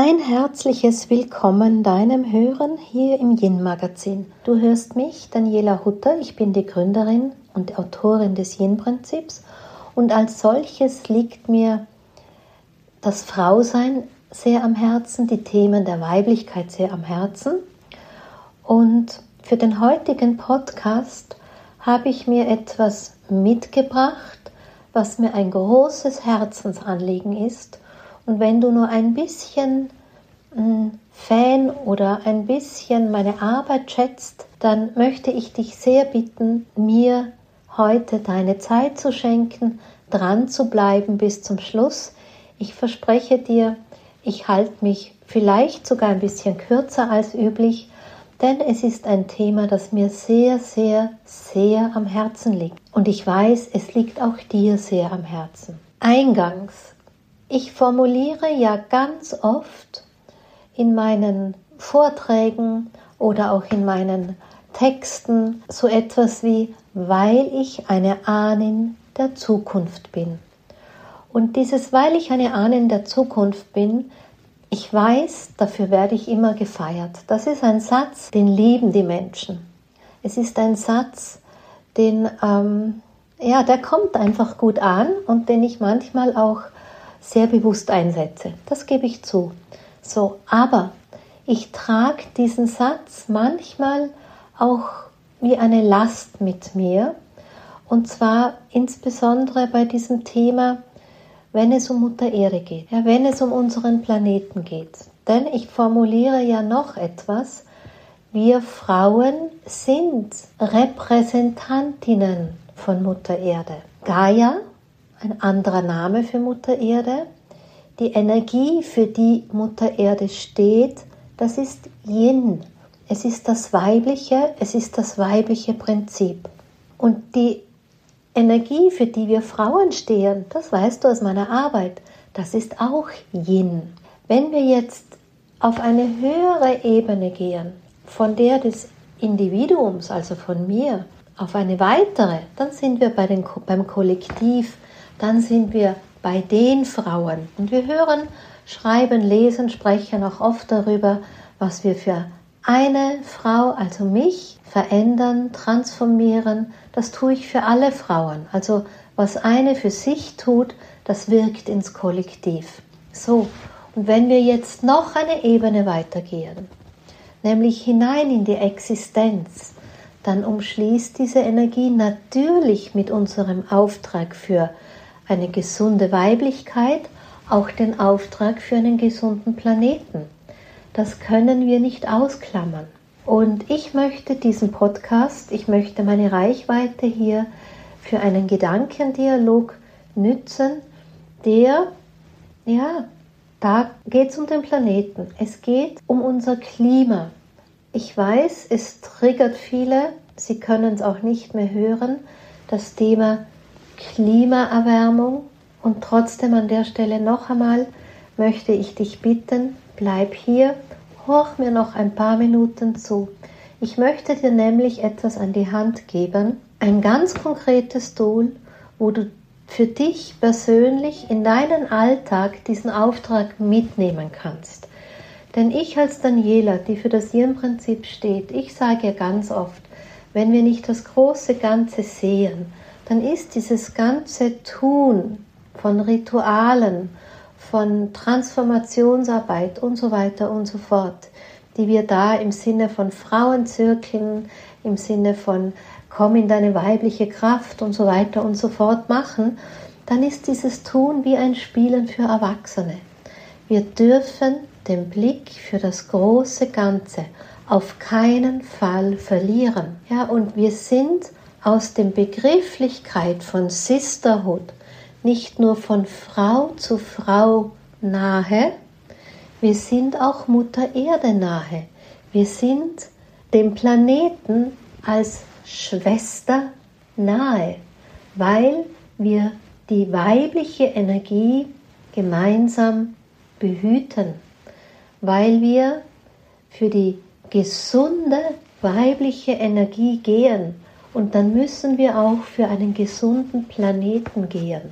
Ein herzliches Willkommen deinem Hören hier im Yin Magazin. Du hörst mich, Daniela Hutter, ich bin die Gründerin und Autorin des Yin Prinzips und als solches liegt mir das Frausein sehr am Herzen, die Themen der Weiblichkeit sehr am Herzen. Und für den heutigen Podcast habe ich mir etwas mitgebracht, was mir ein großes Herzensanliegen ist. Und wenn du nur ein bisschen Fan oder ein bisschen meine Arbeit schätzt, dann möchte ich dich sehr bitten, mir heute deine Zeit zu schenken, dran zu bleiben bis zum Schluss. Ich verspreche dir, ich halte mich vielleicht sogar ein bisschen kürzer als üblich, denn es ist ein Thema, das mir sehr, sehr, sehr am Herzen liegt. Und ich weiß, es liegt auch dir sehr am Herzen. Eingangs. Ich formuliere ja ganz oft in meinen Vorträgen oder auch in meinen Texten so etwas wie, weil ich eine Ahnin der Zukunft bin. Und dieses, weil ich eine Ahnen der Zukunft bin, ich weiß, dafür werde ich immer gefeiert. Das ist ein Satz, den lieben die Menschen. Es ist ein Satz, den, ähm, ja, der kommt einfach gut an und den ich manchmal auch sehr bewusst einsetze. Das gebe ich zu. So, aber ich trage diesen Satz manchmal auch wie eine Last mit mir. Und zwar insbesondere bei diesem Thema, wenn es um Mutter Erde geht, ja, wenn es um unseren Planeten geht. Denn ich formuliere ja noch etwas, wir Frauen sind Repräsentantinnen von Mutter Erde. Gaia, ein anderer Name für Mutter Erde, die Energie, für die Mutter Erde steht, das ist Yin. Es ist das Weibliche, es ist das weibliche Prinzip. Und die Energie, für die wir Frauen stehen, das weißt du aus meiner Arbeit, das ist auch Yin. Wenn wir jetzt auf eine höhere Ebene gehen, von der des Individuums, also von mir, auf eine weitere, dann sind wir bei den, beim Kollektiv, dann sind wir bei den Frauen. Und wir hören, schreiben, lesen, sprechen auch oft darüber, was wir für eine Frau, also mich, verändern, transformieren, das tue ich für alle Frauen. Also was eine für sich tut, das wirkt ins Kollektiv. So, und wenn wir jetzt noch eine Ebene weitergehen, nämlich hinein in die Existenz, dann umschließt diese Energie natürlich mit unserem Auftrag für eine gesunde Weiblichkeit auch den Auftrag für einen gesunden Planeten. Das können wir nicht ausklammern. Und ich möchte diesen Podcast, ich möchte meine Reichweite hier für einen Gedankendialog nützen, der, ja, da geht es um den Planeten. Es geht um unser Klima. Ich weiß, es triggert viele, sie können es auch nicht mehr hören, das Thema Klimaerwärmung. Und trotzdem an der Stelle noch einmal möchte ich dich bitten, bleib hier, horch mir noch ein paar Minuten zu. Ich möchte dir nämlich etwas an die Hand geben, ein ganz konkretes Tool, wo du für dich persönlich in deinen Alltag diesen Auftrag mitnehmen kannst. Denn ich als Daniela, die für das Yin-Prinzip steht, ich sage ja ganz oft, wenn wir nicht das große Ganze sehen, dann ist dieses ganze Tun von Ritualen, von Transformationsarbeit und so weiter und so fort, die wir da im Sinne von Frauenzirkeln, im Sinne von komm in deine weibliche Kraft und so weiter und so fort machen, dann ist dieses Tun wie ein Spielen für Erwachsene. Wir dürfen den Blick für das große Ganze auf keinen Fall verlieren. Ja, und wir sind aus der Begrifflichkeit von Sisterhood, nicht nur von Frau zu Frau nahe, wir sind auch Mutter Erde nahe. Wir sind dem Planeten als Schwester nahe, weil wir die weibliche Energie gemeinsam behüten, weil wir für die gesunde weibliche Energie gehen und dann müssen wir auch für einen gesunden Planeten gehen.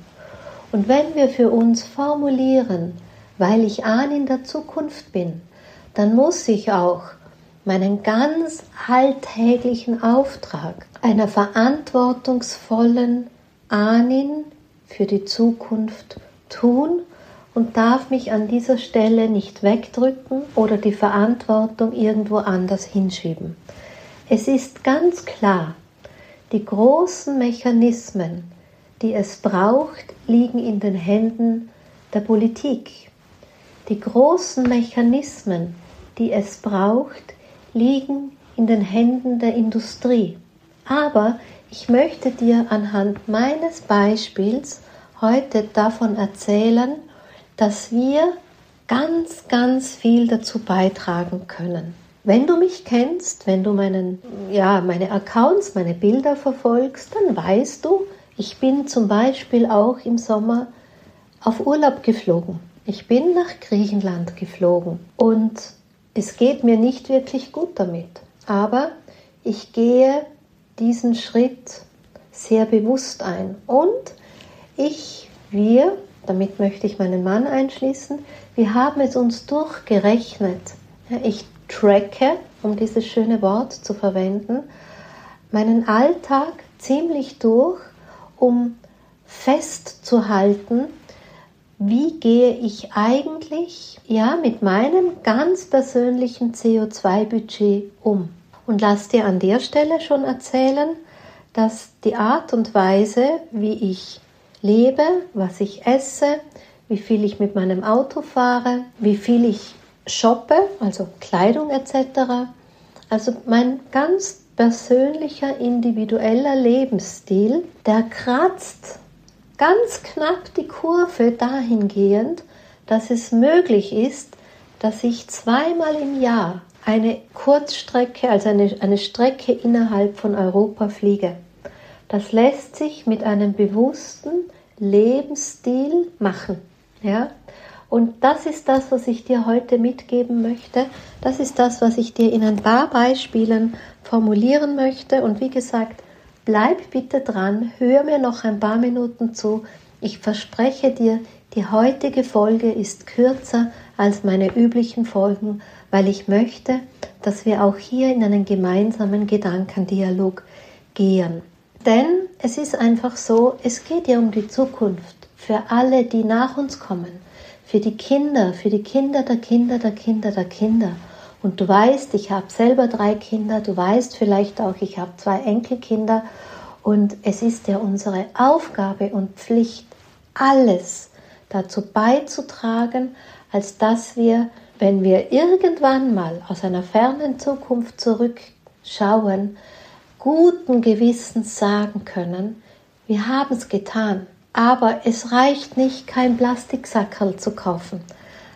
Und wenn wir für uns formulieren, weil ich an in der Zukunft bin, dann muss ich auch meinen ganz alltäglichen Auftrag einer verantwortungsvollen Ahnin für die Zukunft tun und darf mich an dieser Stelle nicht wegdrücken oder die Verantwortung irgendwo anders hinschieben. Es ist ganz klar, die großen Mechanismen, die es braucht, liegen in den Händen der Politik. Die großen Mechanismen, die es braucht, liegen in den Händen der Industrie. Aber ich möchte dir anhand meines Beispiels heute davon erzählen, dass wir ganz, ganz viel dazu beitragen können. Wenn du mich kennst, wenn du meinen, ja, meine Accounts, meine Bilder verfolgst, dann weißt du, ich bin zum Beispiel auch im Sommer auf Urlaub geflogen. Ich bin nach Griechenland geflogen und es geht mir nicht wirklich gut damit. Aber ich gehe diesen Schritt sehr bewusst ein. Und ich, wir, damit möchte ich meinen Mann einschließen, wir haben es uns durchgerechnet. Ich tracke, um dieses schöne Wort zu verwenden, meinen Alltag ziemlich durch, um festzuhalten, wie gehe ich eigentlich ja mit meinem ganz persönlichen CO2-Budget um? Und lass dir an der Stelle schon erzählen, dass die Art und Weise, wie ich lebe, was ich esse, wie viel ich mit meinem Auto fahre, wie viel ich shoppe, also Kleidung etc. Also mein ganz persönlicher, individueller Lebensstil, der kratzt ganz knapp die Kurve dahingehend, dass es möglich ist, dass ich zweimal im Jahr eine Kurzstrecke, also eine, eine Strecke innerhalb von Europa fliege. Das lässt sich mit einem bewussten Lebensstil machen. Ja? Und das ist das, was ich dir heute mitgeben möchte. Das ist das, was ich dir in ein paar Beispielen formulieren möchte. Und wie gesagt, Bleib bitte dran, hör mir noch ein paar Minuten zu. Ich verspreche dir, die heutige Folge ist kürzer als meine üblichen Folgen, weil ich möchte, dass wir auch hier in einen gemeinsamen Gedankendialog gehen. Denn es ist einfach so, es geht ja um die Zukunft für alle, die nach uns kommen, für die Kinder, für die Kinder der Kinder der Kinder der Kinder. Und du weißt, ich habe selber drei Kinder, du weißt vielleicht auch, ich habe zwei Enkelkinder und es ist ja unsere Aufgabe und Pflicht, alles dazu beizutragen, als dass wir, wenn wir irgendwann mal aus einer fernen Zukunft zurückschauen, guten Gewissens sagen können, wir haben es getan. Aber es reicht nicht, kein Plastiksackerl zu kaufen.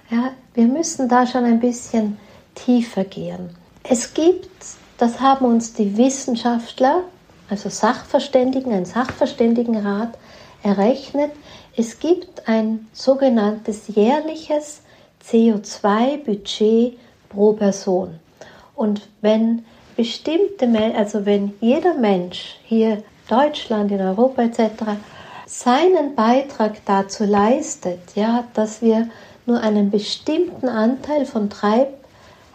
Ja, wir müssen da schon ein bisschen tiefer gehen. Es gibt, das haben uns die Wissenschaftler, also Sachverständigen, ein Sachverständigenrat errechnet, es gibt ein sogenanntes jährliches CO2-Budget pro Person. Und wenn bestimmte, also wenn jeder Mensch hier Deutschland, in Europa etc. seinen Beitrag dazu leistet, ja, dass wir nur einen bestimmten Anteil von Treib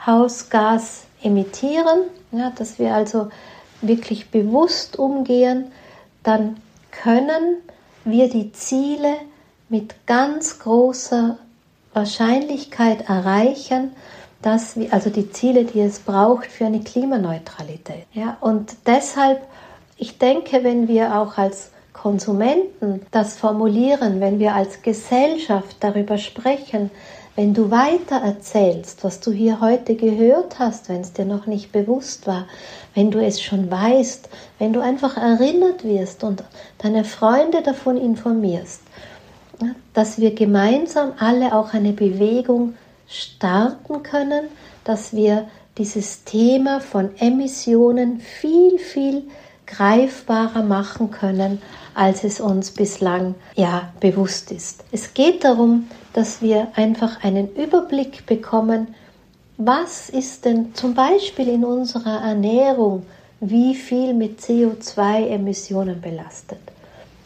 Treibhausgas emittieren, ja, dass wir also wirklich bewusst umgehen, dann können wir die Ziele mit ganz großer Wahrscheinlichkeit erreichen, dass wir, also die Ziele, die es braucht für eine Klimaneutralität. Ja, und deshalb, ich denke, wenn wir auch als Konsumenten das formulieren, wenn wir als Gesellschaft darüber sprechen, wenn du weiter erzählst, was du hier heute gehört hast, wenn es dir noch nicht bewusst war, wenn du es schon weißt, wenn du einfach erinnert wirst und deine Freunde davon informierst, dass wir gemeinsam alle auch eine Bewegung starten können, dass wir dieses Thema von Emissionen viel, viel greifbarer machen können, als es uns bislang ja bewusst ist. Es geht darum, dass wir einfach einen Überblick bekommen, was ist denn zum Beispiel in unserer Ernährung wie viel mit CO2-Emissionen belastet.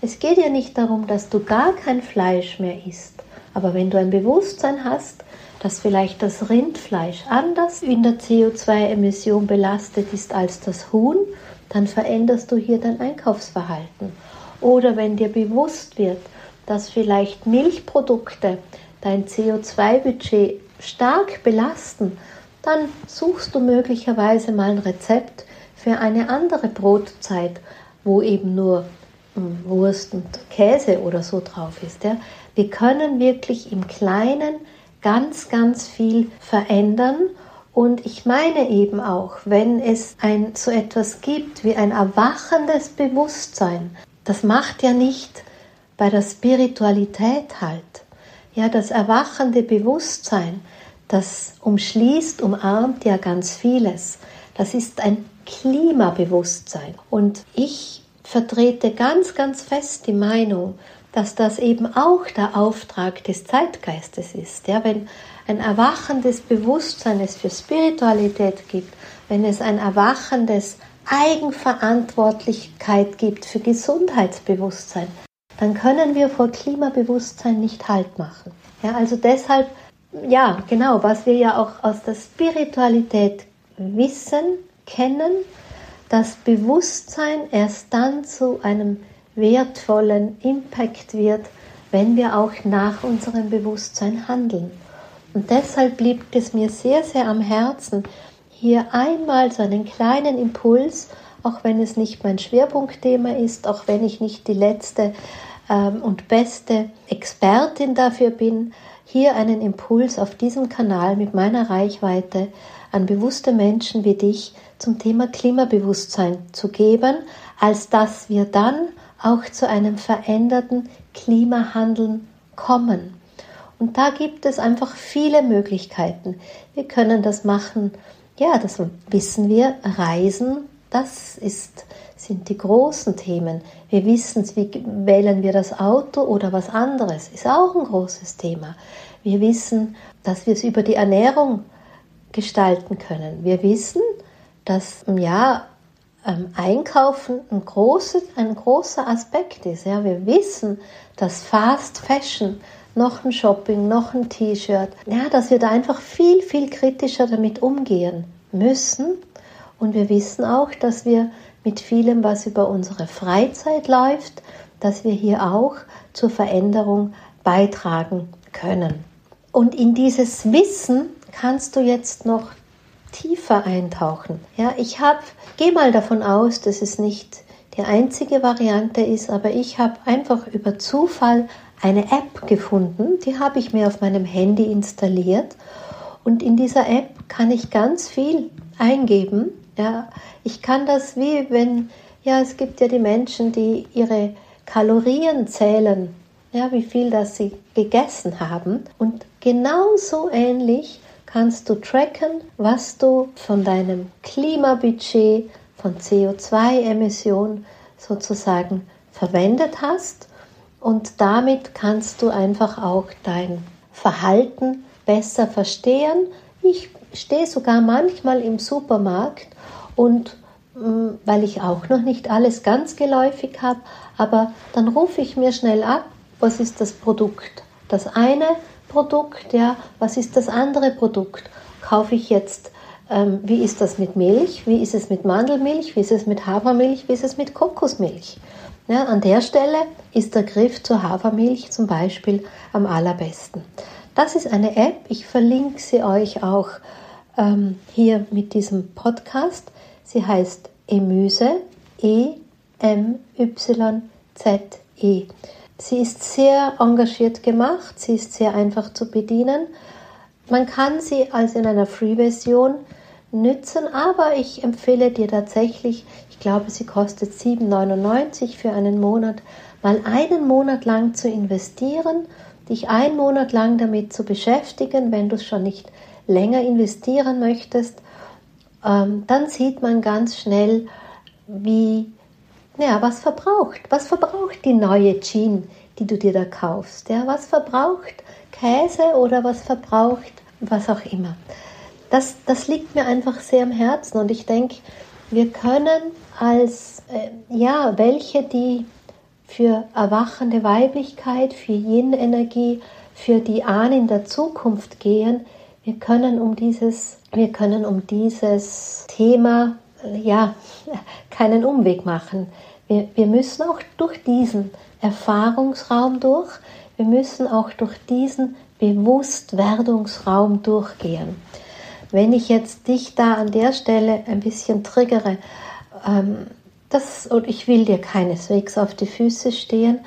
Es geht ja nicht darum, dass du gar kein Fleisch mehr isst, Aber wenn du ein Bewusstsein hast, dass vielleicht das Rindfleisch anders in der CO2-Emission belastet ist als das Huhn, dann veränderst du hier dein Einkaufsverhalten. Oder wenn dir bewusst wird, dass vielleicht Milchprodukte dein CO2-Budget stark belasten, dann suchst du möglicherweise mal ein Rezept für eine andere Brotzeit, wo eben nur hm, Wurst und Käse oder so drauf ist. Ja. Wir können wirklich im Kleinen ganz, ganz viel verändern. Und ich meine eben auch, wenn es ein, so etwas gibt wie ein erwachendes Bewusstsein, das macht ja nicht bei der Spiritualität halt. Ja, das erwachende Bewusstsein, das umschließt, umarmt ja ganz vieles. Das ist ein Klimabewusstsein. Und ich vertrete ganz, ganz fest die Meinung, dass das eben auch der Auftrag des Zeitgeistes ist. Ja, wenn ein erwachendes Bewusstsein es für Spiritualität gibt, wenn es ein erwachendes Eigenverantwortlichkeit gibt für Gesundheitsbewusstsein, dann können wir vor Klimabewusstsein nicht Halt machen. Ja, also deshalb, ja, genau, was wir ja auch aus der Spiritualität wissen, kennen, das Bewusstsein erst dann zu einem wertvollen Impact wird, wenn wir auch nach unserem Bewusstsein handeln. Und deshalb liegt es mir sehr, sehr am Herzen, hier einmal so einen kleinen Impuls, auch wenn es nicht mein Schwerpunktthema ist, auch wenn ich nicht die letzte ähm, und beste Expertin dafür bin, hier einen Impuls auf diesem Kanal mit meiner Reichweite an bewusste Menschen wie dich zum Thema Klimabewusstsein zu geben, als dass wir dann auch zu einem veränderten Klimahandeln kommen. Und da gibt es einfach viele Möglichkeiten. Wir können das machen, ja, das wissen wir, Reisen, das ist, sind die großen Themen. Wir wissen, wie wählen wir das Auto oder was anderes, ist auch ein großes Thema. Wir wissen, dass wir es über die Ernährung gestalten können. Wir wissen, dass ja, ähm, Einkaufen ein, großes, ein großer Aspekt ist. Ja. Wir wissen, dass Fast Fashion, noch ein Shopping, noch ein T-Shirt, ja, dass wir da einfach viel, viel kritischer damit umgehen müssen. Und wir wissen auch, dass wir mit vielem, was über unsere Freizeit läuft, dass wir hier auch zur Veränderung beitragen können. Und in dieses Wissen kannst du jetzt noch tiefer eintauchen. Ja, ich habe, gehe mal davon aus, dass es nicht die einzige Variante ist, aber ich habe einfach über Zufall eine App gefunden, die habe ich mir auf meinem Handy installiert und in dieser App kann ich ganz viel eingeben. Ja, ich kann das wie wenn, ja, es gibt ja die Menschen, die ihre Kalorien zählen, ja, wie viel das sie gegessen haben und genauso ähnlich kannst du tracken, was du von deinem Klimabudget, von CO2-Emissionen sozusagen verwendet hast. Und damit kannst du einfach auch dein Verhalten besser verstehen. Ich stehe sogar manchmal im Supermarkt und mm, weil ich auch noch nicht alles ganz geläufig habe, aber dann rufe ich mir schnell ab, was ist das Produkt. Das eine Produkt, ja, was ist das andere Produkt? Kaufe ich jetzt, ähm, wie ist das mit Milch, wie ist es mit Mandelmilch, wie ist es mit Hafermilch, wie ist es mit Kokosmilch? Ja, an der Stelle ist der Griff zur Hafermilch zum Beispiel am allerbesten. Das ist eine App, ich verlinke sie euch auch ähm, hier mit diesem Podcast. Sie heißt Emüse, E-M-Y-Z-E. Sie ist sehr engagiert gemacht, sie ist sehr einfach zu bedienen. Man kann sie als in einer Free-Version nützen, aber ich empfehle dir tatsächlich, ich glaube, sie kostet 7,99 für einen Monat, mal einen Monat lang zu investieren, dich einen Monat lang damit zu beschäftigen, wenn du es schon nicht länger investieren möchtest, ähm, dann sieht man ganz schnell, wie ja, was verbraucht? Was verbraucht die neue Jean, die du dir da kaufst? Ja, was verbraucht Käse oder was verbraucht was auch immer? Das, das liegt mir einfach sehr am Herzen und ich denke, wir können als, äh, ja, welche, die für erwachende Weiblichkeit, für Yin-Energie, für die Ahnen der Zukunft gehen, wir können um dieses, wir können um dieses Thema ja keinen Umweg machen. Wir, wir müssen auch durch diesen Erfahrungsraum durch, wir müssen auch durch diesen Bewusstwerdungsraum durchgehen. Wenn ich jetzt dich da an der Stelle ein bisschen triggere, ähm, das, und ich will dir keineswegs auf die Füße stehen,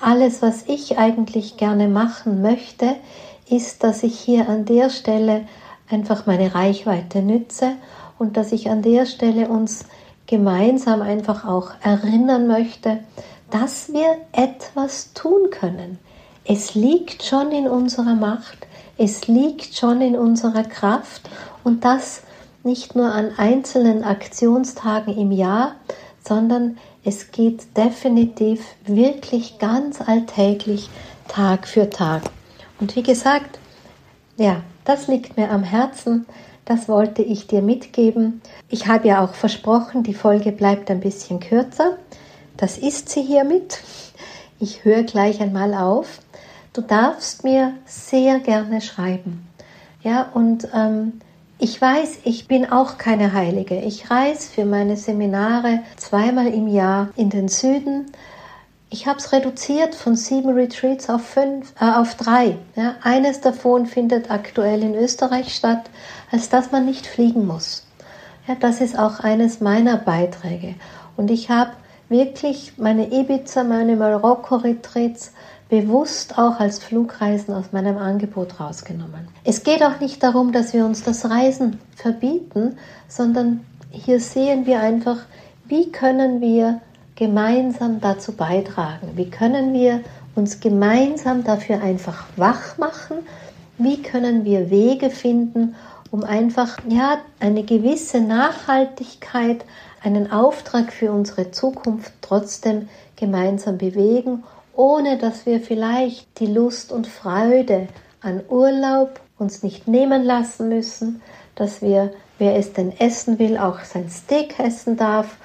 alles, was ich eigentlich gerne machen möchte, ist, dass ich hier an der Stelle einfach meine Reichweite nütze und dass ich an der Stelle uns gemeinsam einfach auch erinnern möchte, dass wir etwas tun können. Es liegt schon in unserer Macht, es liegt schon in unserer Kraft und das nicht nur an einzelnen Aktionstagen im Jahr, sondern es geht definitiv wirklich ganz alltäglich Tag für Tag. Und wie gesagt, ja, das liegt mir am Herzen, das wollte ich dir mitgeben. Ich habe ja auch versprochen, die Folge bleibt ein bisschen kürzer. Das ist sie hiermit. Ich höre gleich einmal auf. Du darfst mir sehr gerne schreiben. Ja, und ähm, ich weiß, ich bin auch keine Heilige. Ich reise für meine Seminare zweimal im Jahr in den Süden. Ich habe es reduziert von sieben Retreats auf fünf, äh, auf drei. Ja, eines davon findet aktuell in Österreich statt, als dass man nicht fliegen muss. Ja, das ist auch eines meiner Beiträge. Und ich habe wirklich meine Ibiza, meine Marokko-Retreats bewusst auch als Flugreisen aus meinem Angebot rausgenommen. Es geht auch nicht darum, dass wir uns das Reisen verbieten, sondern hier sehen wir einfach, wie können wir gemeinsam dazu beitragen? Wie können wir uns gemeinsam dafür einfach wach machen? Wie können wir Wege finden, um einfach ja eine gewisse Nachhaltigkeit, einen Auftrag für unsere Zukunft trotzdem gemeinsam bewegen ohne dass wir vielleicht die Lust und Freude an Urlaub uns nicht nehmen lassen müssen, dass wir, wer es denn essen will, auch sein Steak essen darf,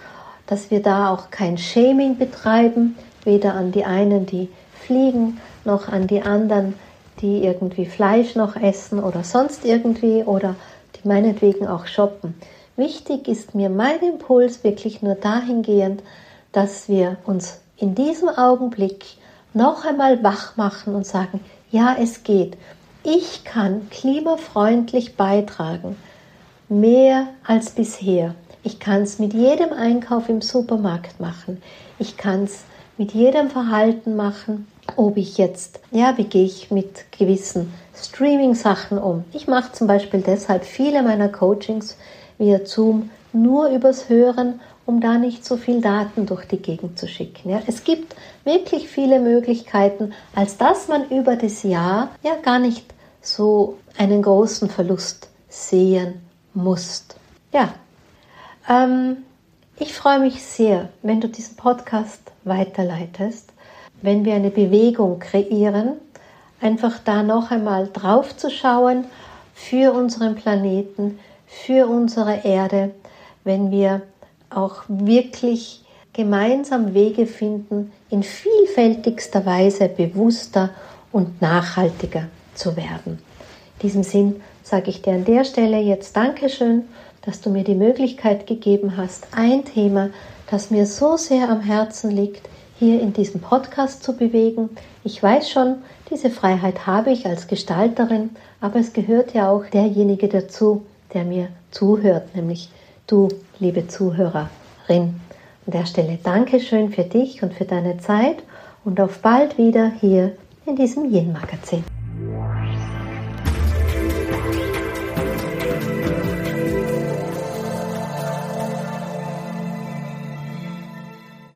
dass wir da auch kein Shaming betreiben, weder an die einen, die fliegen, noch an die anderen, die irgendwie Fleisch noch essen oder sonst irgendwie oder die meinetwegen auch shoppen. Wichtig ist mir mein Impuls wirklich nur dahingehend, dass wir uns in diesem Augenblick noch einmal wach machen und sagen, ja, es geht. Ich kann klimafreundlich beitragen, mehr als bisher. Ich kann es mit jedem Einkauf im Supermarkt machen. Ich kann es mit jedem Verhalten machen, ob ich jetzt, ja, wie gehe ich mit gewissen Streaming-Sachen um. Ich mache zum Beispiel deshalb viele meiner Coachings via Zoom nur übers Hören um da nicht so viel Daten durch die Gegend zu schicken. Ja. Es gibt wirklich viele Möglichkeiten, als dass man über das Jahr ja gar nicht so einen großen Verlust sehen muss. Ja, ähm, ich freue mich sehr, wenn du diesen Podcast weiterleitest, wenn wir eine Bewegung kreieren, einfach da noch einmal drauf zu schauen für unseren Planeten, für unsere Erde, wenn wir auch wirklich gemeinsam Wege finden, in vielfältigster Weise bewusster und nachhaltiger zu werden. In diesem Sinn sage ich dir an der Stelle jetzt Dankeschön, dass du mir die Möglichkeit gegeben hast, ein Thema, das mir so sehr am Herzen liegt, hier in diesem Podcast zu bewegen. Ich weiß schon, diese Freiheit habe ich als Gestalterin, aber es gehört ja auch derjenige dazu, der mir zuhört, nämlich du, liebe Zuhörerin. An der Stelle Dankeschön für dich und für deine Zeit und auf bald wieder hier in diesem Yin-Magazin.